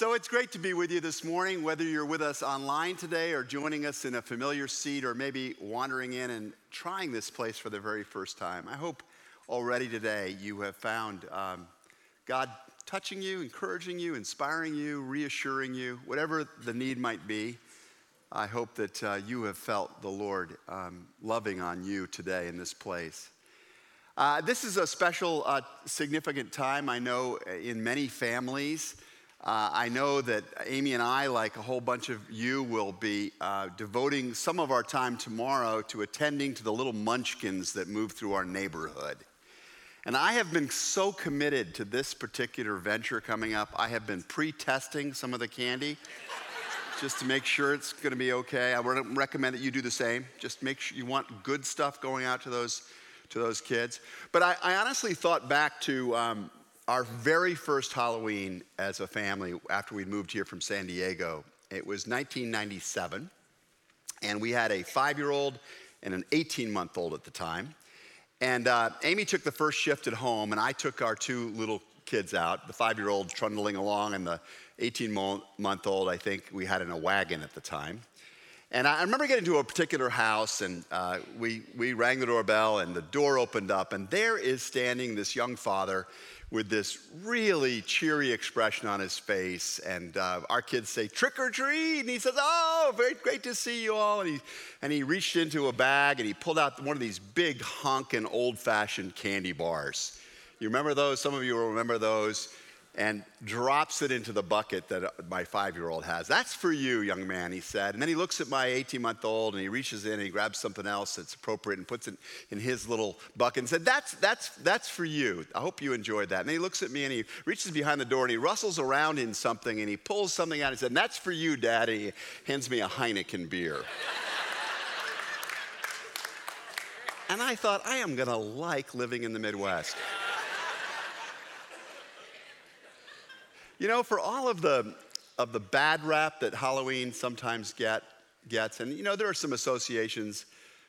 So it's great to be with you this morning, whether you're with us online today or joining us in a familiar seat or maybe wandering in and trying this place for the very first time. I hope already today you have found um, God touching you, encouraging you, inspiring you, reassuring you, whatever the need might be. I hope that uh, you have felt the Lord um, loving on you today in this place. Uh, this is a special, uh, significant time, I know, in many families. Uh, I know that Amy and I, like a whole bunch of you, will be uh, devoting some of our time tomorrow to attending to the little munchkins that move through our neighborhood. And I have been so committed to this particular venture coming up, I have been pre testing some of the candy just to make sure it's going to be okay. I would recommend that you do the same. Just make sure you want good stuff going out to those, to those kids. But I, I honestly thought back to um, our very first Halloween as a family after we'd moved here from San Diego. It was 1997, and we had a five year old and an 18 month old at the time. And uh, Amy took the first shift at home, and I took our two little kids out the five year old trundling along, and the 18 month old, I think we had in a wagon at the time. And I remember getting to a particular house, and uh, we, we rang the doorbell, and the door opened up, and there is standing this young father with this really cheery expression on his face. And uh, our kids say, trick or treat. And he says, oh, very great to see you all. And he, and he reached into a bag and he pulled out one of these big honking old fashioned candy bars. You remember those? Some of you will remember those and drops it into the bucket that uh, my five year old has. That's for you, young man, he said. And then he looks at my 18 month old and he reaches in and he grabs something else that's appropriate and puts it in his little bucket and said, That's, that's, that's for you. I hope you enjoyed that. And he looks at me and he reaches behind the door and he rustles around in something and he pulls something out and said, That's for you, Daddy. He hands me a Heineken beer. and I thought, I am going to like living in the Midwest. You know, for all of the, of the bad rap that Halloween sometimes get, gets, and you know, there are some associations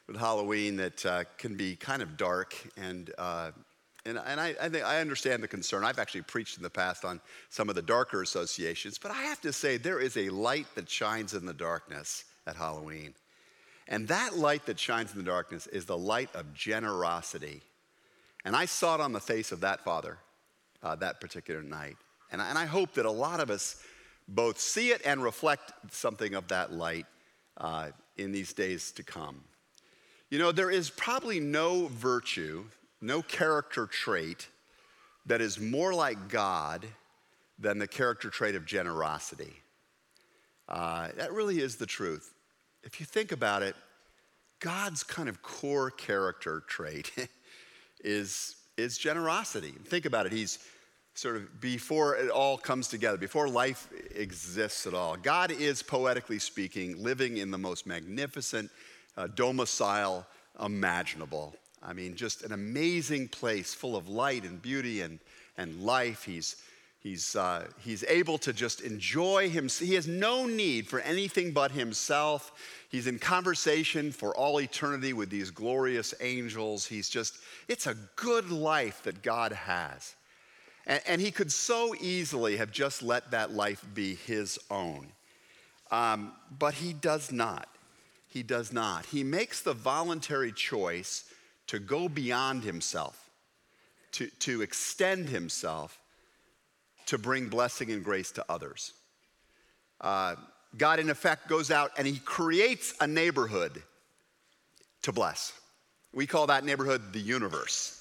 with Halloween that uh, can be kind of dark and uh, and, and I, I, think I understand the concern. I've actually preached in the past on some of the darker associations, but I have to say there is a light that shines in the darkness at Halloween. And that light that shines in the darkness is the light of generosity. And I saw it on the face of that father uh, that particular night. And I, and I hope that a lot of us both see it and reflect something of that light uh, in these days to come. You know, there is probably no virtue, no character trait that is more like God than the character trait of generosity. Uh, that really is the truth. If you think about it, God's kind of core character trait is, is generosity. Think about it. He's, sort of before it all comes together, before life exists at all. God is, poetically speaking, living in the most magnificent uh, domicile imaginable. I mean, just an amazing place full of light and beauty and, and life. He's, he's, uh, he's able to just enjoy him. He has no need for anything but himself. He's in conversation for all eternity with these glorious angels. He's just, it's a good life that God has. And, and he could so easily have just let that life be his own. Um, but he does not. He does not. He makes the voluntary choice to go beyond himself, to, to extend himself, to bring blessing and grace to others. Uh, God, in effect, goes out and he creates a neighborhood to bless. We call that neighborhood the universe.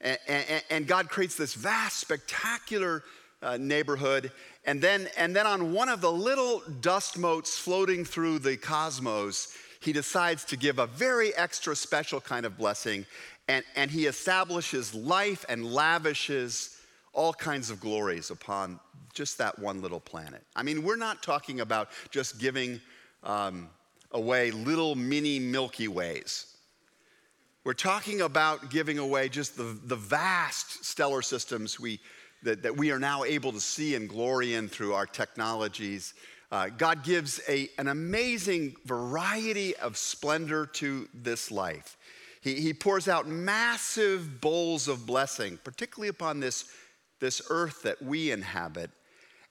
And, God creates this vast, spectacular uh, neighborhood. And then, and then on one of the little dust motes floating through the cosmos, he decides to give a very extra special kind of blessing. And, and he establishes life and lavishes all kinds of glories upon just that one little planet. I mean, we're not talking about just giving um, away little mini Milky Ways. We're talking about giving away just the, the vast stellar systems we, that, that we are now able to see and glory in through our technologies. Uh, God gives a, an amazing variety of splendor to this life. He, he pours out massive bowls of blessing, particularly upon this, this earth that we inhabit.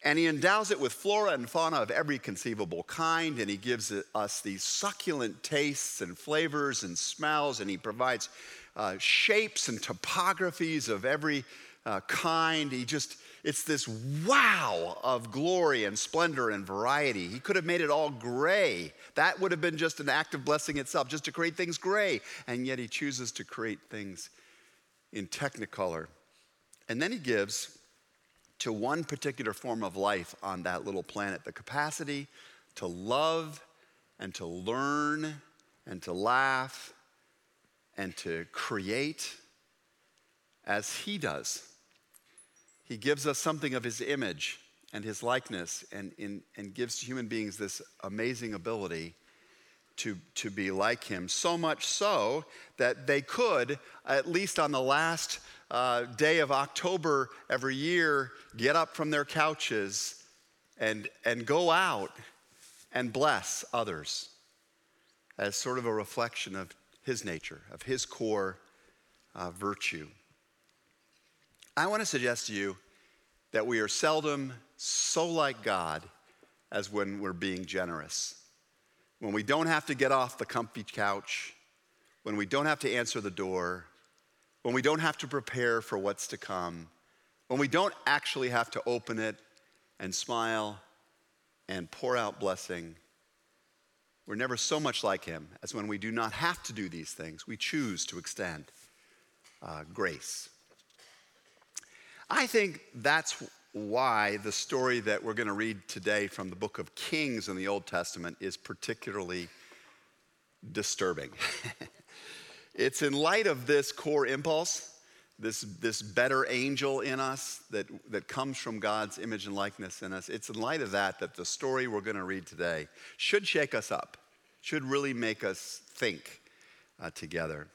And he endows it with flora and fauna of every conceivable kind, and he gives us these succulent tastes and flavors and smells, and he provides uh, shapes and topographies of every uh, kind. He just, it's this wow of glory and splendor and variety. He could have made it all gray. That would have been just an act of blessing itself, just to create things gray. And yet he chooses to create things in technicolor. And then he gives to one particular form of life on that little planet the capacity to love and to learn and to laugh and to create as he does. He gives us something of his image and his likeness and, in, and gives human beings this amazing ability to, to be like him. So much so that they could, at least on the last uh, day of October every year, get up from their couches and, and go out and bless others as sort of a reflection of his nature, of his core uh, virtue. I want to suggest to you that we are seldom so like God as when we're being generous. When we don't have to get off the comfy couch, when we don't have to answer the door, when we don't have to prepare for what's to come, when we don't actually have to open it and smile and pour out blessing, we're never so much like Him as when we do not have to do these things. We choose to extend uh, grace. I think that's why the story that we're going to read today from the book of Kings in the Old Testament is particularly disturbing. It's in light of this core impulse, this, this better angel in us that, that comes from God's image and likeness in us. It's in light of that that the story we're going to read today should shake us up, should really make us think uh, together.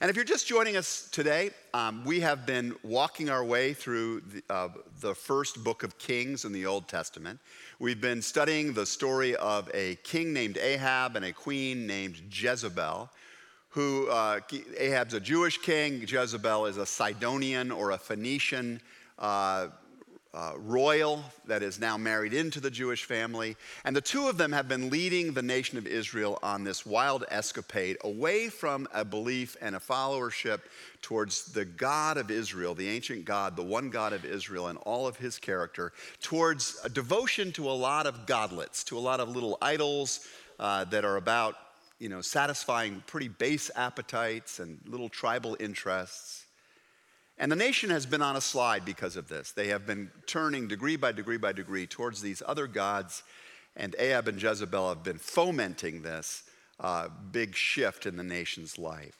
And if you're just joining us today, um, we have been walking our way through the, uh, the, first book of Kings in the Old Testament. We've been studying the story of a king named Ahab and a queen named Jezebel who uh, Ahab's a Jewish king, Jezebel is a Sidonian or a Phoenician uh, uh, royal that is now married into the Jewish family. And the two of them have been leading the nation of Israel on this wild escapade away from a belief and a followership towards the God of Israel, the ancient God, the one God of Israel, and all of his character, towards a devotion to a lot of godlets, to a lot of little idols uh, that are about you know, satisfying pretty base appetites and little tribal interests. And the nation has been on a slide because of this. They have been turning degree by degree by degree towards these other gods, and Ahab and Jezebel have been fomenting this uh, big shift in the nation's life.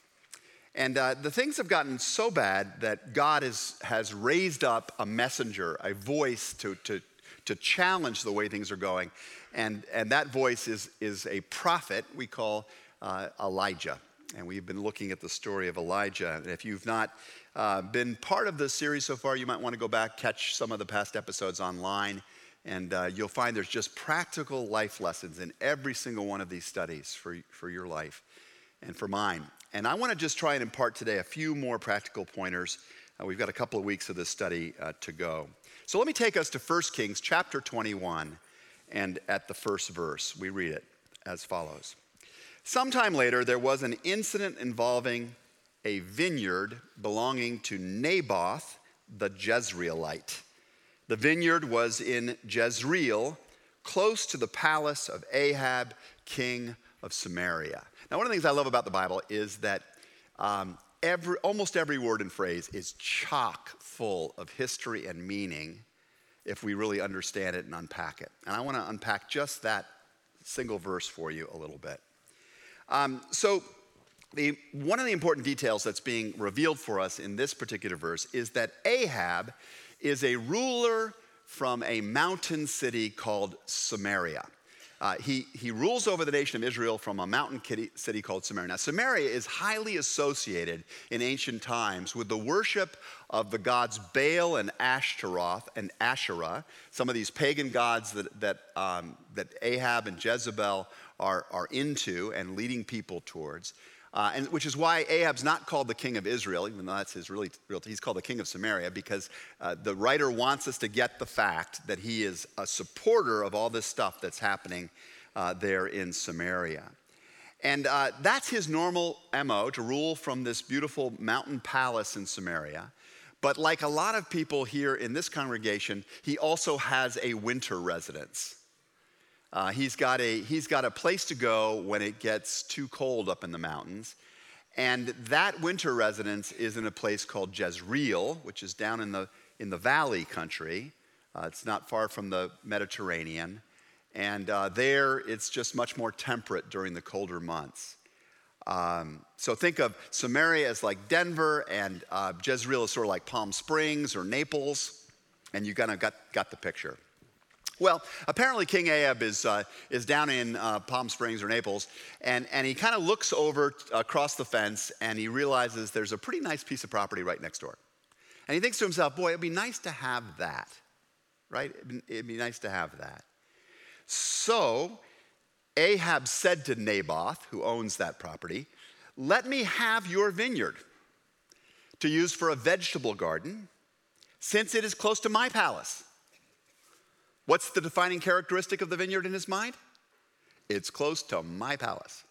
And uh, the things have gotten so bad that God is, has raised up a messenger, a voice to, to, to challenge the way things are going. And, and that voice is, is a prophet we call uh, Elijah. And we've been looking at the story of Elijah. And if you've not uh, been part of this series so far, you might want to go back, catch some of the past episodes online, and uh, you'll find there's just practical life lessons in every single one of these studies for, for your life and for mine. And I want to just try and impart today a few more practical pointers. Uh, we've got a couple of weeks of this study uh, to go. So let me take us to 1 Kings chapter 21 and at the first verse. We read it as follows Sometime later, there was an incident involving a vineyard belonging to Naboth the Jezreelite. The vineyard was in Jezreel, close to the palace of Ahab, king of Samaria. Now, one of the things I love about the Bible is that um, every, almost every word and phrase is chock full of history and meaning if we really understand it and unpack it. And I want to unpack just that single verse for you a little bit. Um, so, the, one of the important details that's being revealed for us in this particular verse is that Ahab is a ruler from a mountain city called Samaria. Uh, he, he rules over the nation of Israel from a mountain city called Samaria. Now, Samaria is highly associated in ancient times with the worship of the gods Baal and Ashtaroth and Asherah, some of these pagan gods that, that, um, that Ahab and Jezebel are, are into and leading people towards. Uh, and which is why Ahab's not called the king of Israel, even though that's his really real. He's called the king of Samaria because uh, the writer wants us to get the fact that he is a supporter of all this stuff that's happening uh, there in Samaria. And uh, that's his normal MO to rule from this beautiful mountain palace in Samaria. But like a lot of people here in this congregation, he also has a winter residence. Uh, he's, got a, he's got a place to go when it gets too cold up in the mountains. And that winter residence is in a place called Jezreel, which is down in the, in the valley country. Uh, it's not far from the Mediterranean. And uh, there, it's just much more temperate during the colder months. Um, so think of Samaria as like Denver, and uh, Jezreel is sort of like Palm Springs or Naples. And you kind of got, got the picture. Well, apparently King Ahab is, uh, is down in uh, Palm Springs or Naples, and, and he kind of looks over across the fence and he realizes there's a pretty nice piece of property right next door. And he thinks to himself, boy, it'd be nice to have that, right? It'd be, it'd be nice to have that. So Ahab said to Naboth, who owns that property, Let me have your vineyard to use for a vegetable garden, since it is close to my palace. What's the defining characteristic of the vineyard in his mind? It's close to my palace.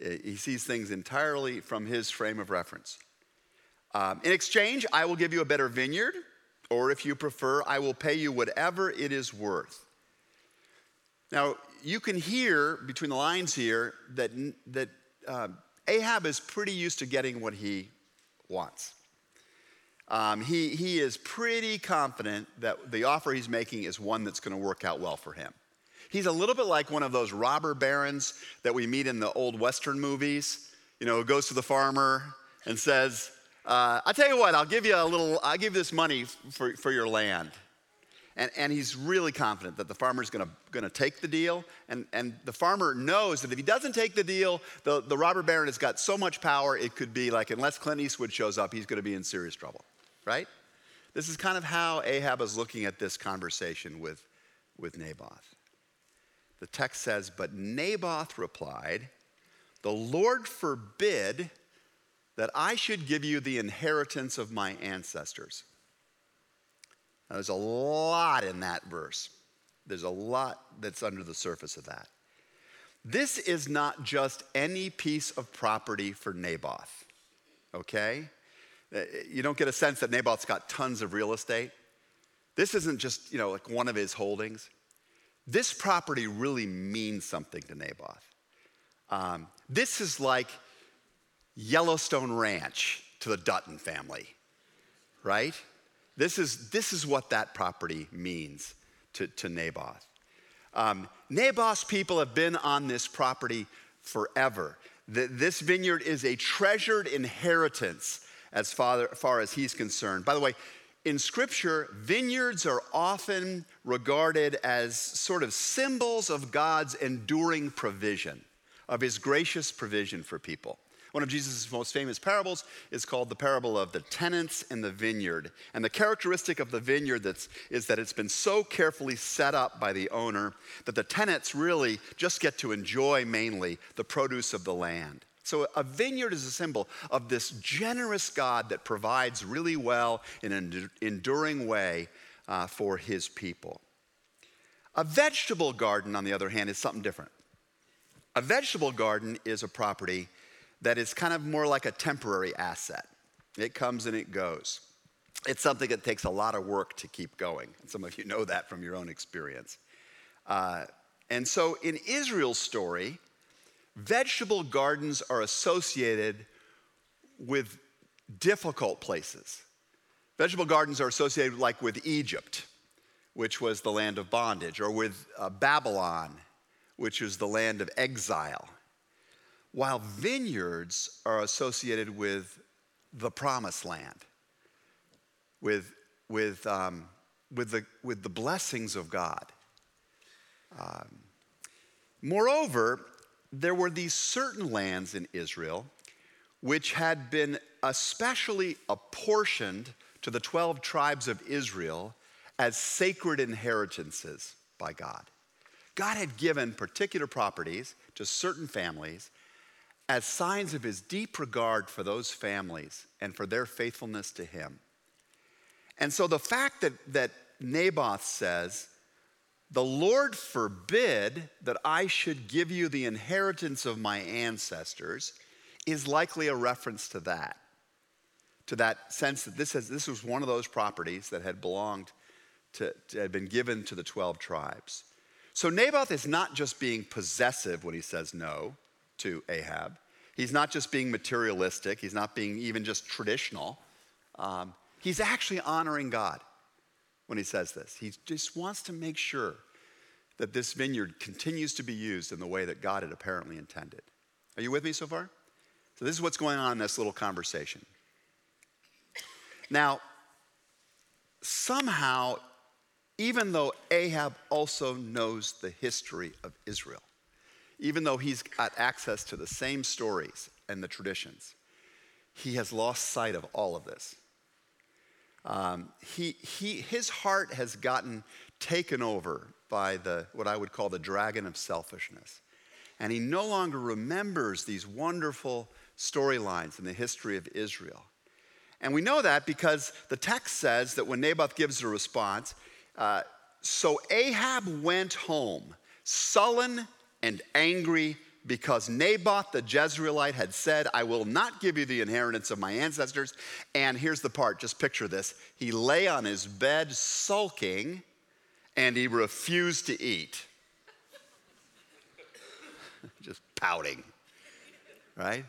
He sees things entirely from his frame of reference. Um, in exchange, I will give you a better vineyard, or if you prefer, I will pay you whatever it is worth. Now, you can hear between the lines here that, that uh, Ahab is pretty used to getting what he wants. Um, he, he is pretty confident that the offer he's making is one that's going to work out well for him. He's a little bit like one of those robber barons that we meet in the old Western movies, you know, goes to the farmer and says, uh, I tell you what, I'll give you a little, I'll give you this money for, for your land. And, and he's really confident that the farmer's gonna, gonna take the deal. And, and the farmer knows that if he doesn't take the deal, the, the robber baron has got so much power, it could be like, unless Clint Eastwood shows up, he's gonna be in serious trouble right? This is kind of how Ahab is looking at this conversation with, with Naboth. The text says, But Naboth replied, The Lord forbid that I should give you the inheritance of my ancestors. Now, there's a lot in that verse. There's a lot that's under the surface of that. This is not just any piece of property for Naboth, okay? Uh, you don't get a sense that Naboth's got tons of real estate. This isn't just, you know, like one of his holdings. This property really means something to Naboth. Um, this is like Yellowstone Ranch to the Dutton family, right? This is, this is what that property means to, to Naboth. Um, Naboth's people have been on this property forever. The, this vineyard is a treasured inheritance as far, far as he's concerned. By the way, in scripture, vineyards are often regarded as sort of symbols of God's enduring provision, of his gracious provision for people. One of Jesus' most famous parables is called the parable of the tenants in the vineyard. And the characteristic of the vineyard that's, is that it's been so carefully set up by the owner that the tenants really just get to enjoy mainly the produce of the land. So, a vineyard is a symbol of this generous God that provides really well in an enduring way uh, for his people. A vegetable garden, on the other hand, is something different. A vegetable garden is a property that is kind of more like a temporary asset. It comes and it goes. It's something that takes a lot of work to keep going. Some of you know that from your own experience. Uh, and so in Israel's story, vegetable gardens are associated with difficult places. Vegetable gardens are associated like with Egypt, which was the land of bondage, or with uh, Babylon, which was the land of exile. While vineyards are associated with the promised land, with, with, um, with, the, with the blessings of God. Um, moreover, there were these certain lands in Israel which had been especially apportioned to the 12 tribes of Israel as sacred inheritances by God. God had given particular properties to certain families as signs of his deep regard for those families and for their faithfulness to him. And so the fact that, that Naboth says, The Lord forbid that I should give you the inheritance of my ancestors, is likely a reference to that. To that sense that this, has, this was one of those properties that had belonged to, to, had been given to the 12 tribes. So Naboth is not just being possessive when he says no to Ahab. He's not just being materialistic. He's not being even just traditional. Um, he's actually honoring God when he says this. He just wants to make sure that this vineyard continues to be used in the way that God had apparently intended. Are you with me so far? So, this is what's going on in this little conversation. Now, somehow even though Ahab also knows the history of Israel, even though he's got access to the same stories and the traditions, he has lost sight of all of this. Um, he, he, his heart has gotten taken over by the, what I would call the dragon of selfishness. And he no longer remembers these wonderful storylines in the history of Israel. And we know that because the text says that when Naboth gives a response, uh, so Ahab went home, sullen and angry because Naboth the Jezreelite had said, I will not give you the inheritance of my ancestors. And here's the part just picture this. He lay on his bed sulking and he refused to eat. just pouting, right?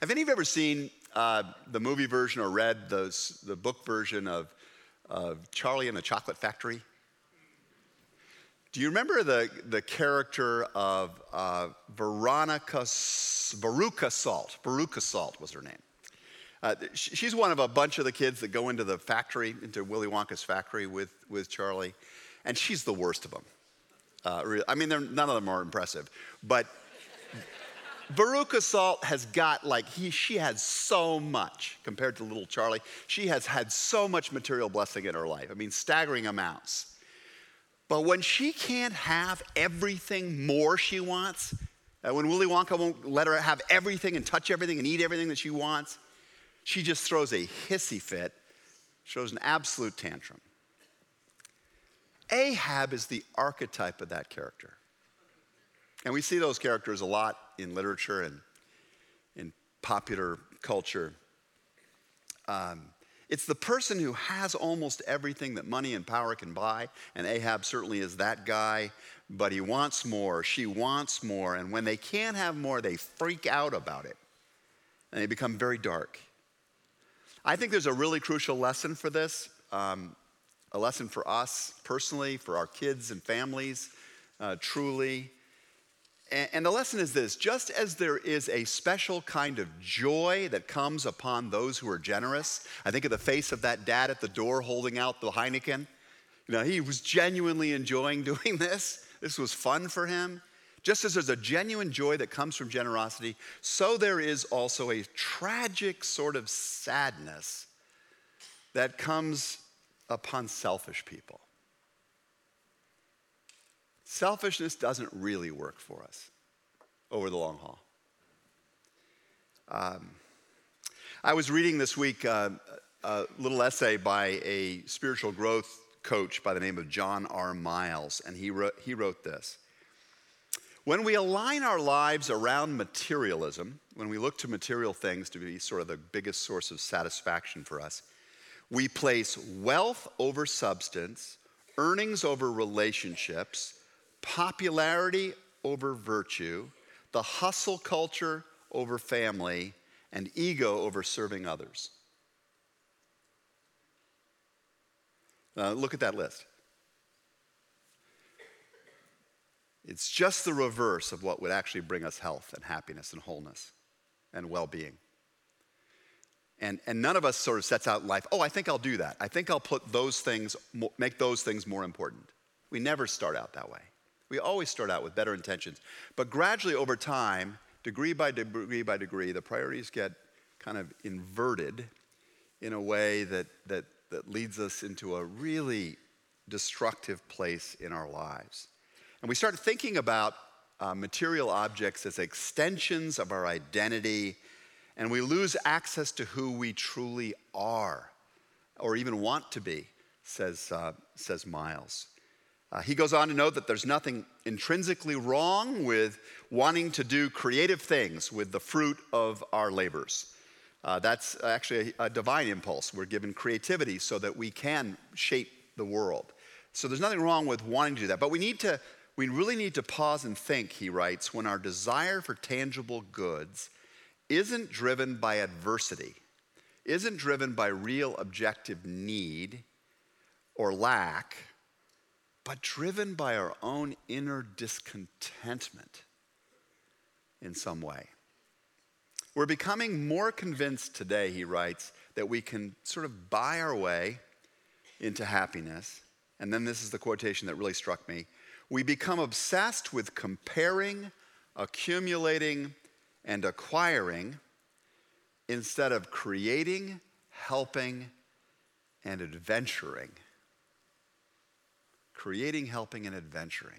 Have any of you ever seen uh, the movie version or read the, the book version of of Charlie and the Chocolate Factory? Do you remember the, the character of uh, Veronica, Veruca Salt? Veruca Salt was her name. Uh, she's one of a bunch of the kids that go into the factory, into Willy Wonka's factory with, with Charlie, and she's the worst of them. Uh, I mean, none of them are impressive, but Veruca Salt has got like he she had so much compared to little Charlie. She has had so much material blessing in her life. I mean, staggering amounts. But when she can't have everything more she wants, uh, when Willy Wonka won't let her have everything and touch everything and eat everything that she wants, she just throws a hissy fit, shows an absolute tantrum. Ahab is the archetype of that character. And we see those characters a lot in literature and in popular culture. Um, it's the person who has almost everything that money and power can buy, and Ahab certainly is that guy, but he wants more, she wants more, and when they can't have more, they freak out about it, and they become very dark. I think there's a really crucial lesson for this, um, a lesson for us personally, for our kids and families, uh, truly. And the lesson is this just as there is a special kind of joy that comes upon those who are generous, I think of the face of that dad at the door holding out the Heineken. You know, he was genuinely enjoying doing this. This was fun for him. Just as there's a genuine joy that comes from generosity, so there is also a tragic sort of sadness that comes upon selfish people. Selfishness doesn't really work for us over the long haul. Um, I was reading this week uh, a little essay by a spiritual growth coach by the name of John R. Miles, and he wrote, he wrote this. When we align our lives around materialism, when we look to material things to be sort of the biggest source of satisfaction for us, we place wealth over substance, earnings over relationships, popularity over virtue, the hustle culture over family, and ego over serving others. Uh, look at that list. It's just the reverse of what would actually bring us health and happiness and wholeness and well being. And, and none of us sort of sets out life, oh, I think I'll do that. I think I'll put those things, make those things more important. We never start out that way. We always start out with better intentions. But gradually over time, degree by degree by degree, the priorities get kind of inverted in a way that, that, that leads us into a really destructive place in our lives. And we start thinking about uh, material objects as extensions of our identity, and we lose access to who we truly are or even want to be, says, uh, says Miles. Uh, he goes on to note that there's nothing intrinsically wrong with wanting to do creative things with the fruit of our labors. Uh, that's actually a, a divine impulse. We're given creativity so that we can shape the world. So there's nothing wrong with wanting to do that. But we need to, we really need to pause and think, he writes, when our desire for tangible goods isn't driven by adversity, isn't driven by real objective need or lack, but driven by our own inner discontentment in some way. We're becoming more convinced today, he writes, that we can sort of buy our way into happiness. And then this is the quotation that really struck me. We become obsessed with comparing, accumulating, and acquiring instead of creating, helping, and adventuring. Creating, helping, and adventuring.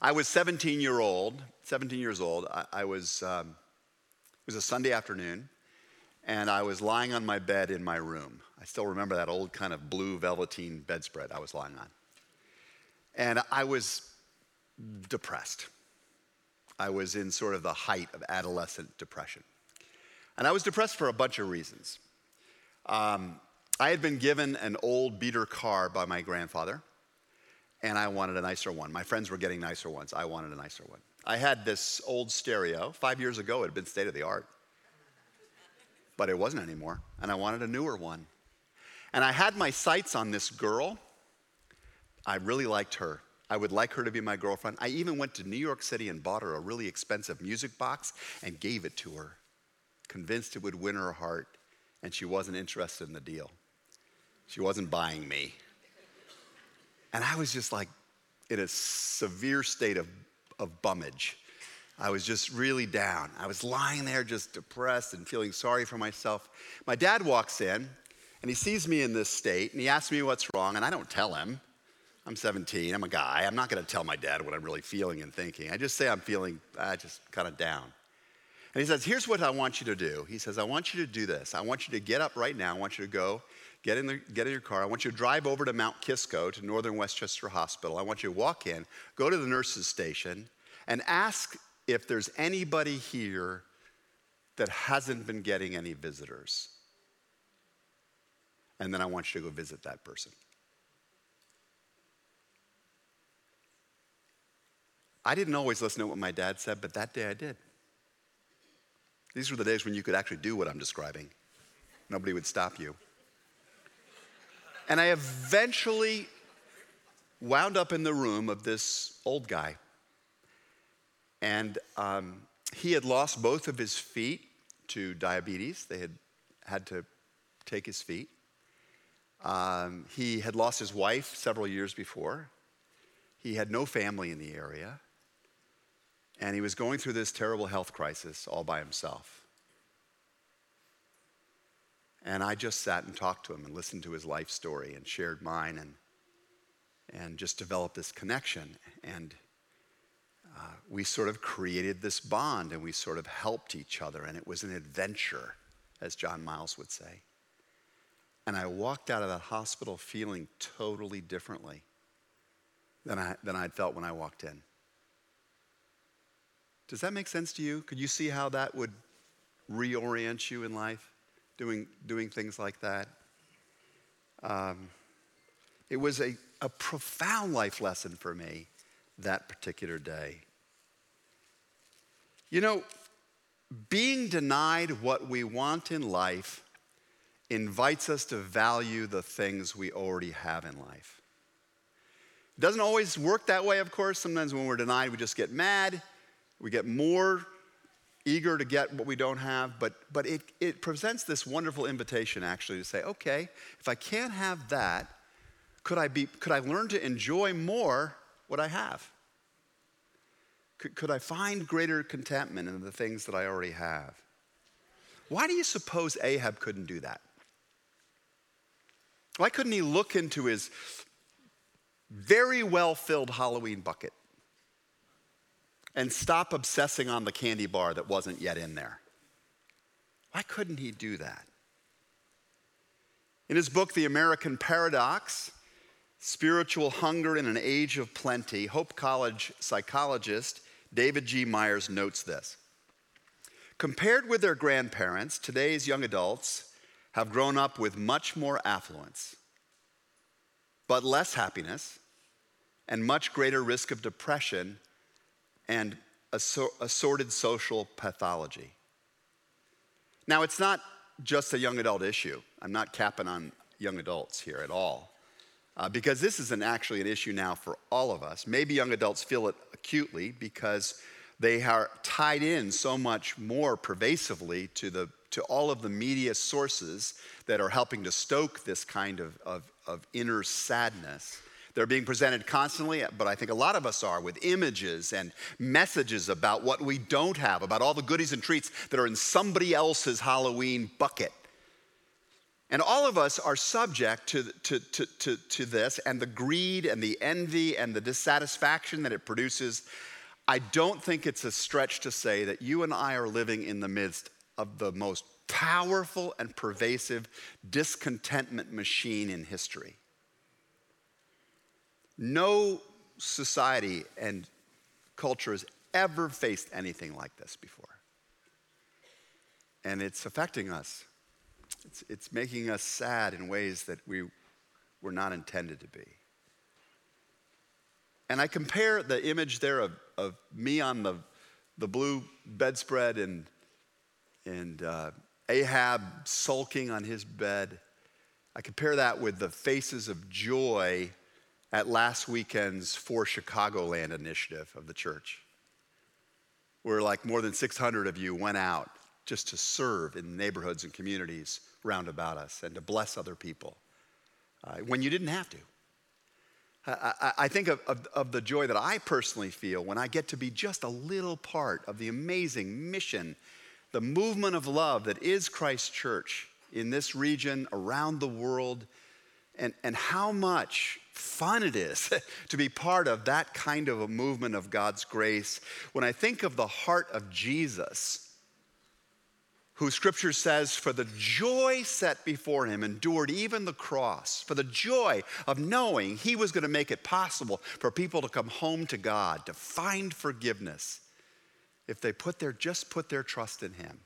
I was 17 year old, 17 years old. I, I was, um, it was a Sunday afternoon, and I was lying on my bed in my room. I still remember that old kind of blue velveteen bedspread I was lying on. And I was depressed. I was in sort of the height of adolescent depression. And I was depressed for a bunch of reasons. Um, I had been given an old beater car by my grandfather and I wanted a nicer one. My friends were getting nicer ones. I wanted a nicer one. I had this old stereo. Five years ago, it had been state of the art, but it wasn't anymore. And I wanted a newer one. And I had my sights on this girl. I really liked her. I would like her to be my girlfriend. I even went to New York City and bought her a really expensive music box and gave it to her, convinced it would win her heart, and she wasn't interested in the deal. She wasn't buying me. And I was just like in a severe state of, of bummage. I was just really down. I was lying there just depressed and feeling sorry for myself. My dad walks in and he sees me in this state and he asks me what's wrong, and I don't tell him. I'm 17, I'm a guy. I'm not gonna tell my dad what I'm really feeling and thinking. I just say I'm feeling uh, just kind of down. And he says, Here's what I want you to do. He says, I want you to do this. I want you to get up right now. I want you to go Get in, the, get in your car. I want you to drive over to Mount Kisco to Northern Westchester Hospital. I want you to walk in, go to the nurse's station, and ask if there's anybody here that hasn't been getting any visitors. And then I want you to go visit that person. I didn't always listen to what my dad said, but that day I did. These were the days when you could actually do what I'm describing. Nobody would stop you. And I eventually wound up in the room of this old guy. And um, he had lost both of his feet to diabetes, they had had to take his feet. Um, he had lost his wife several years before. He had no family in the area. And he was going through this terrible health crisis all by himself. And I just sat and talked to him and listened to his life story and shared mine and, and just developed this connection. And uh, we sort of created this bond and we sort of helped each other. And it was an adventure, as John Miles would say. And I walked out of that hospital feeling totally differently than, I, than I'd felt when I walked in. Does that make sense to you? Could you see how that would reorient you in life? Doing, doing things like that. Um, it was a, a profound life lesson for me that particular day. You know, being denied what we want in life invites us to value the things we already have in life. It doesn't always work that way, of course. Sometimes when we're denied, we just get mad. We get more eager to get what we don't have, but, but it, it presents this wonderful invitation actually to say, okay, if I can't have that, could I, be, could I learn to enjoy more what I have? Could, could I find greater contentment in the things that I already have? Why do you suppose Ahab couldn't do that? Why couldn't he look into his very well filled Halloween bucket and stop obsessing on the candy bar that wasn't yet in there? Why couldn't he do that? In his book, The American Paradox Spiritual Hunger in an Age of Plenty, Hope College psychologist David G. Myers notes this. Compared with their grandparents, today's young adults have grown up with much more affluence, but less happiness, and much greater risk of depression and assorted social pathology. Now, it's not just a young adult issue. I'm not capping on young adults here at all. Uh, because this is an, actually an issue now for all of us. Maybe young adults feel it acutely because they are tied in so much more pervasively to, the, to all of the media sources that are helping to stoke this kind of, of, of inner sadness. They're being presented constantly, but I think a lot of us are with images and messages about what we don't have, about all the goodies and treats that are in somebody else's Halloween bucket. And all of us are subject to, to, to, to, to this and the greed and the envy and the dissatisfaction that it produces. I don't think it's a stretch to say that you and I are living in the midst of the most powerful and pervasive discontentment machine in history. No society and culture has ever faced anything like this before. And it's affecting us it's, it's making us sad in ways that we were not intended to be. And I compare the image there of, of me on the, the blue bedspread and, and uh, Ahab sulking on his bed. I compare that with the faces of joy at last weekend's For Chicagoland initiative of the church, where like more than 600 of you went out just to serve in neighborhoods and communities round about us and to bless other people uh, when you didn't have to. I, I think of, of, of, the joy that I personally feel when I get to be just a little part of the amazing mission, the movement of love that is Christ Church in this region, around the world, and, and how much fun it is to be part of that kind of a movement of God's grace. When I think of the heart of Jesus, who scripture says, for the joy set before him, endured even the cross, for the joy of knowing he was going to make it possible for people to come home to God, to find forgiveness, if they put their, just put their trust in him.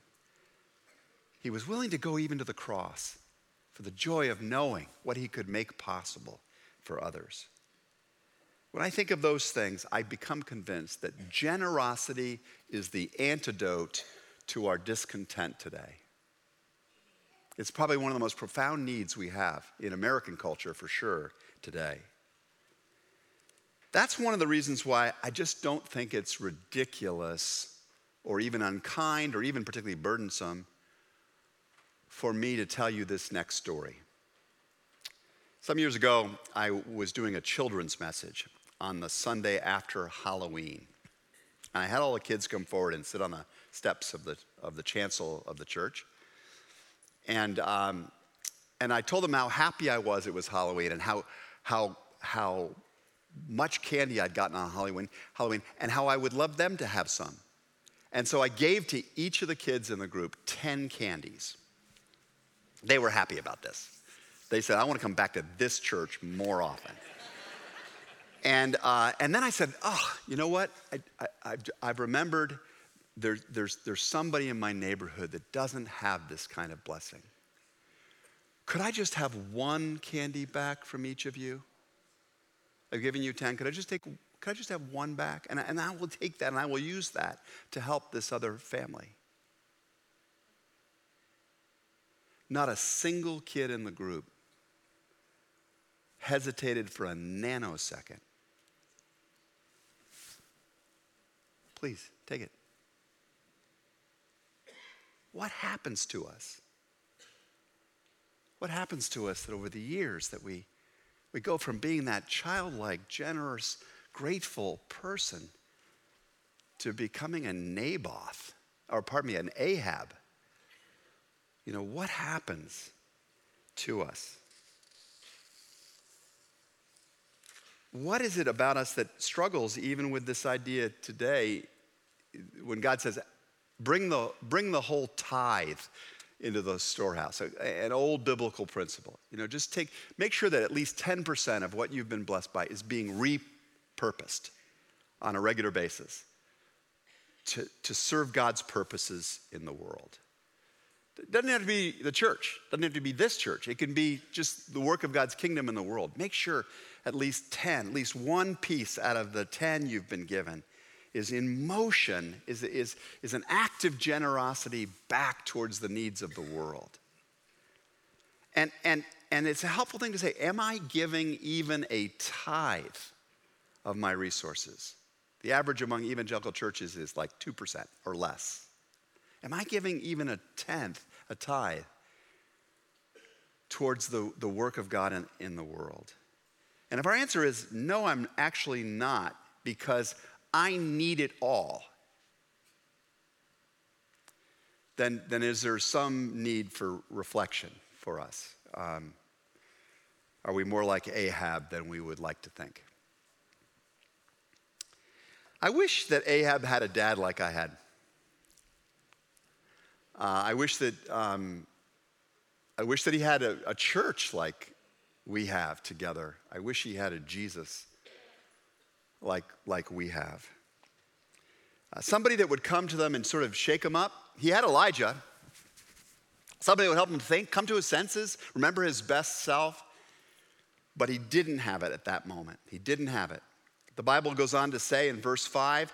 He was willing to go even to the cross for the joy of knowing what he could make possible for others. When I think of those things, I become convinced that generosity is the antidote to our discontent today. It's probably one of the most profound needs we have in American culture for sure today. That's one of the reasons why I just don't think it's ridiculous or even unkind or even particularly burdensome for me to tell you this next story. Some years ago, I was doing a children's message on the Sunday after Halloween. And I had all the kids come forward and sit on the steps of the, of the chancel of the church. And, um, and I told them how happy I was it was Halloween and how, how, how much candy I'd gotten on Halloween, Halloween and how I would love them to have some. And so I gave to each of the kids in the group 10 candies. They were happy about this. They said, I want to come back to this church more often. and, uh, and then I said, Oh, you know what? I, I, I've remembered there, there's, there's somebody in my neighborhood that doesn't have this kind of blessing. Could I just have one candy back from each of you? I've given you 10. Could I just take, could I just have one back? And I, and I will take that and I will use that to help this other family. Not a single kid in the group hesitated for a nanosecond. Please, take it what happens to us? What happens to us that over the years that we, we go from being that childlike, generous, grateful person to becoming a Naboth, or pardon me, an Ahab? You know, what happens to us? what is it about us that struggles even with this idea today when God says, bring the, bring the whole tithe into the storehouse, an old biblical principle. You know, just take, make sure that at least 10% of what you've been blessed by is being repurposed on a regular basis to, to serve God's purposes in the world. It doesn't have to be the church, it doesn't have to be this church. It can be just the work of God's kingdom in the world. Make sure at least 10, at least one piece out of the 10 you've been given is in motion, is, is, is an active generosity back towards the needs of the world. And, and, and it's a helpful thing to say Am I giving even a tithe of my resources? The average among evangelical churches is like 2% or less. Am I giving even a tenth, a tithe, towards the, the work of God in, in the world? And if our answer is no, I'm actually not, because I need it all, then, then is there some need for reflection for us? Um, are we more like Ahab than we would like to think? I wish that Ahab had a dad like I had. Uh, I wish that um, I wish that he had a, a church like we have together. I wish he had a Jesus like, like we have. Uh, somebody that would come to them and sort of shake them up. He had Elijah. Somebody would help him think, come to his senses, remember his best self. But he didn't have it at that moment. He didn't have it. The Bible goes on to say in verse 5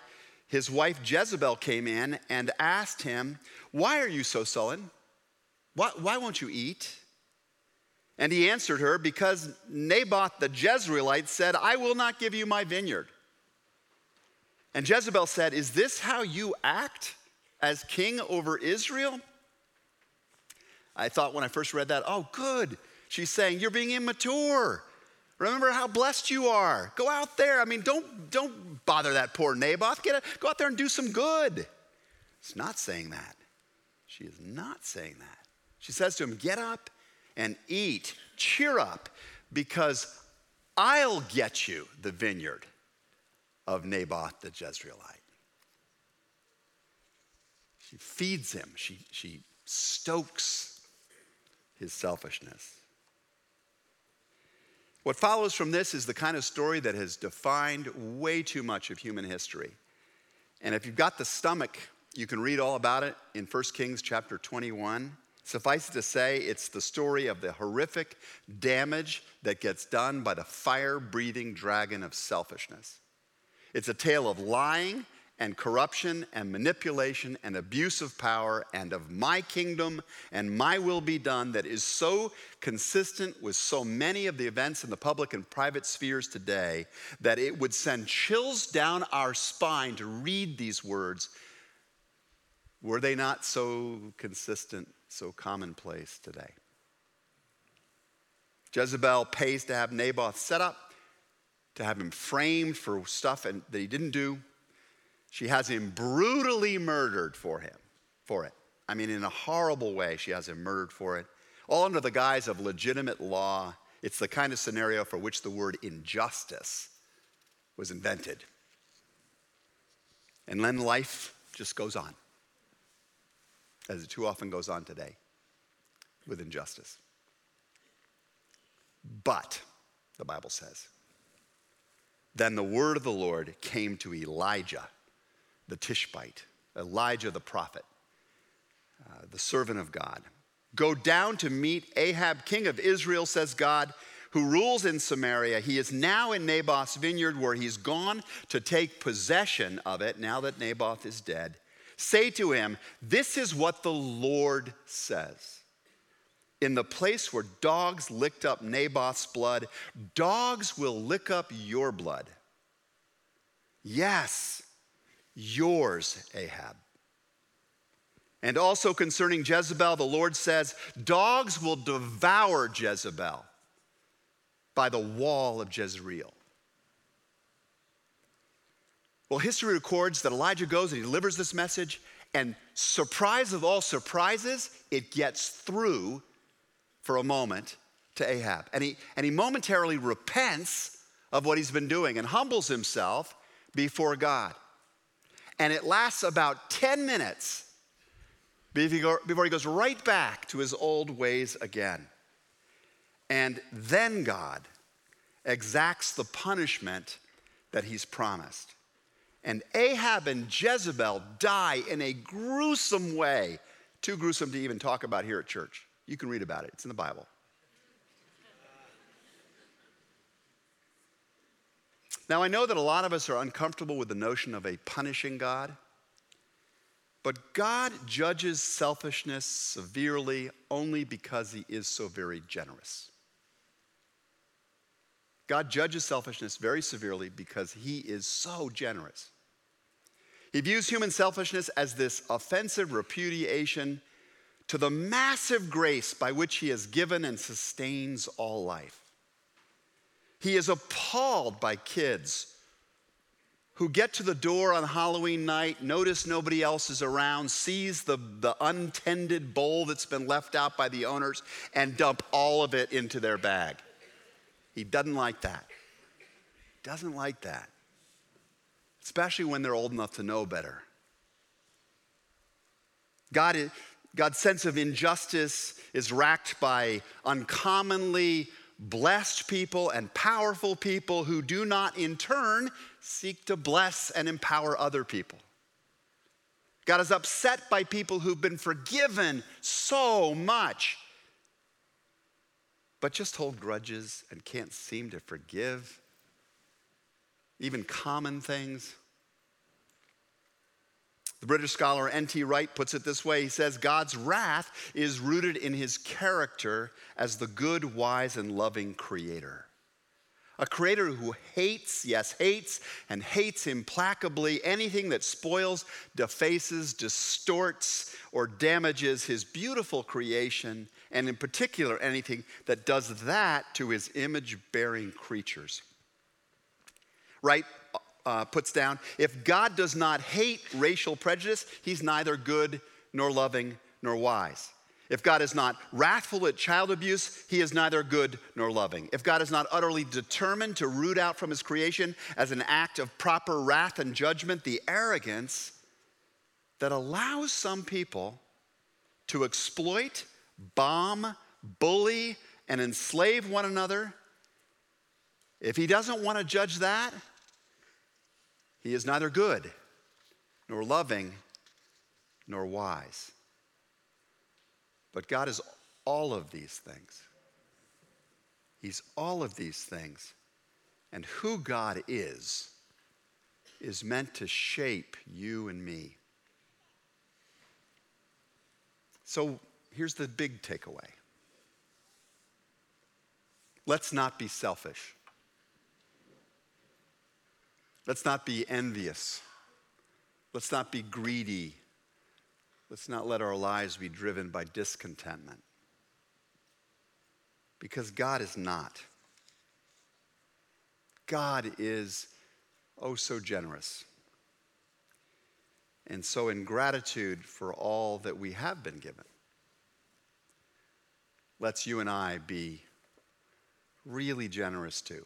his wife Jezebel came in and asked him, Why are you so sullen? Why, why won't you eat? And he answered her, Because Naboth the Jezreelite said, I will not give you my vineyard. And Jezebel said, Is this how you act as king over Israel? I thought when I first read that, oh, good. She's saying, You're being immature. Remember how blessed you are. Go out there. I mean, don't, don't bother that poor Naboth. Get a, go out there and do some good. It's not saying that. She is not saying that. She says to him, Get up and eat. Cheer up, because I'll get you the vineyard of Naboth the Jezreelite. She feeds him, she, she stokes his selfishness. What follows from this is the kind of story that has defined way too much of human history. And if you've got the stomach, you can read all about it in 1 Kings chapter 21. Suffice it to say, it's the story of the horrific damage that gets done by the fire breathing dragon of selfishness. It's a tale of lying and corruption and manipulation and abuse of power and of my kingdom and my will be done that is so consistent with so many of the events in the public and private spheres today that it would send chills down our spine to read these words. Were they not so consistent, so commonplace today? Jezebel pays to have Naboth set up, to have him framed for stuff that he didn't do she has him brutally murdered for him, for it. I mean, in a horrible way, she has him murdered for it, all under the guise of legitimate law. It's the kind of scenario for which the word injustice was invented. And then life just goes on, as it too often goes on today with injustice. But, the Bible says, then the word of the Lord came to Elijah the Tishbite, Elijah the prophet, uh, the servant of God. Go down to meet Ahab, king of Israel, says God, who rules in Samaria. He is now in Naboth's vineyard where he's gone to take possession of it now that Naboth is dead. Say to him, This is what the Lord says. In the place where dogs licked up Naboth's blood, dogs will lick up your blood. Yes, yours, Ahab. And also concerning Jezebel, the Lord says, Dogs will devour Jezebel by the wall of Jezreel. Well, history records that Elijah goes and he delivers this message, and surprise of all surprises, it gets through for a moment to Ahab. And he, and he momentarily repents of what he's been doing and humbles himself before God. And it lasts about 10 minutes before he goes right back to his old ways again. And then God exacts the punishment that he's promised. And Ahab and Jezebel die in a gruesome way, too gruesome to even talk about here at church. You can read about it, it's in the Bible. Now, I know that a lot of us are uncomfortable with the notion of a punishing God, but God judges selfishness severely only because he is so very generous. God judges selfishness very severely because he is so generous. He views human selfishness as this offensive repudiation to the massive grace by which he has given and sustains all life. He is appalled by kids who get to the door on Halloween night, notice nobody else is around, sees the, the untended bowl that's been left out by the owners, and dump all of it into their bag. He doesn't like that. Doesn't like that. Especially when they're old enough to know better. God is, God's sense of injustice is racked by uncommonly blessed people and powerful people who do not, in turn, seek to bless and empower other people. God is upset by people who've been forgiven so much, but just hold grudges and can't seem to forgive even common things. The British scholar N.T. Wright puts it this way He says, God's wrath is rooted in his character as the good, wise, and loving creator. A creator who hates, yes, hates, and hates implacably anything that spoils, defaces, distorts, or damages his beautiful creation, and in particular, anything that does that to his image bearing creatures. Wright uh, puts down if God does not hate racial prejudice, he's neither good nor loving nor wise. If God is not wrathful at child abuse, he is neither good nor loving. If God is not utterly determined to root out from his creation as an act of proper wrath and judgment the arrogance that allows some people to exploit, bomb, bully, and enslave one another, if he doesn't want to judge that, he is neither good, nor loving, nor wise. But God is all of these things. He's all of these things. And who God is, is meant to shape you and me. So here's the big takeaway let's not be selfish. Let's not be envious. Let's not be greedy. Let's not let our lives be driven by discontentment. Because God is not. God is oh so generous. And so, in gratitude for all that we have been given, let's you and I be really generous too.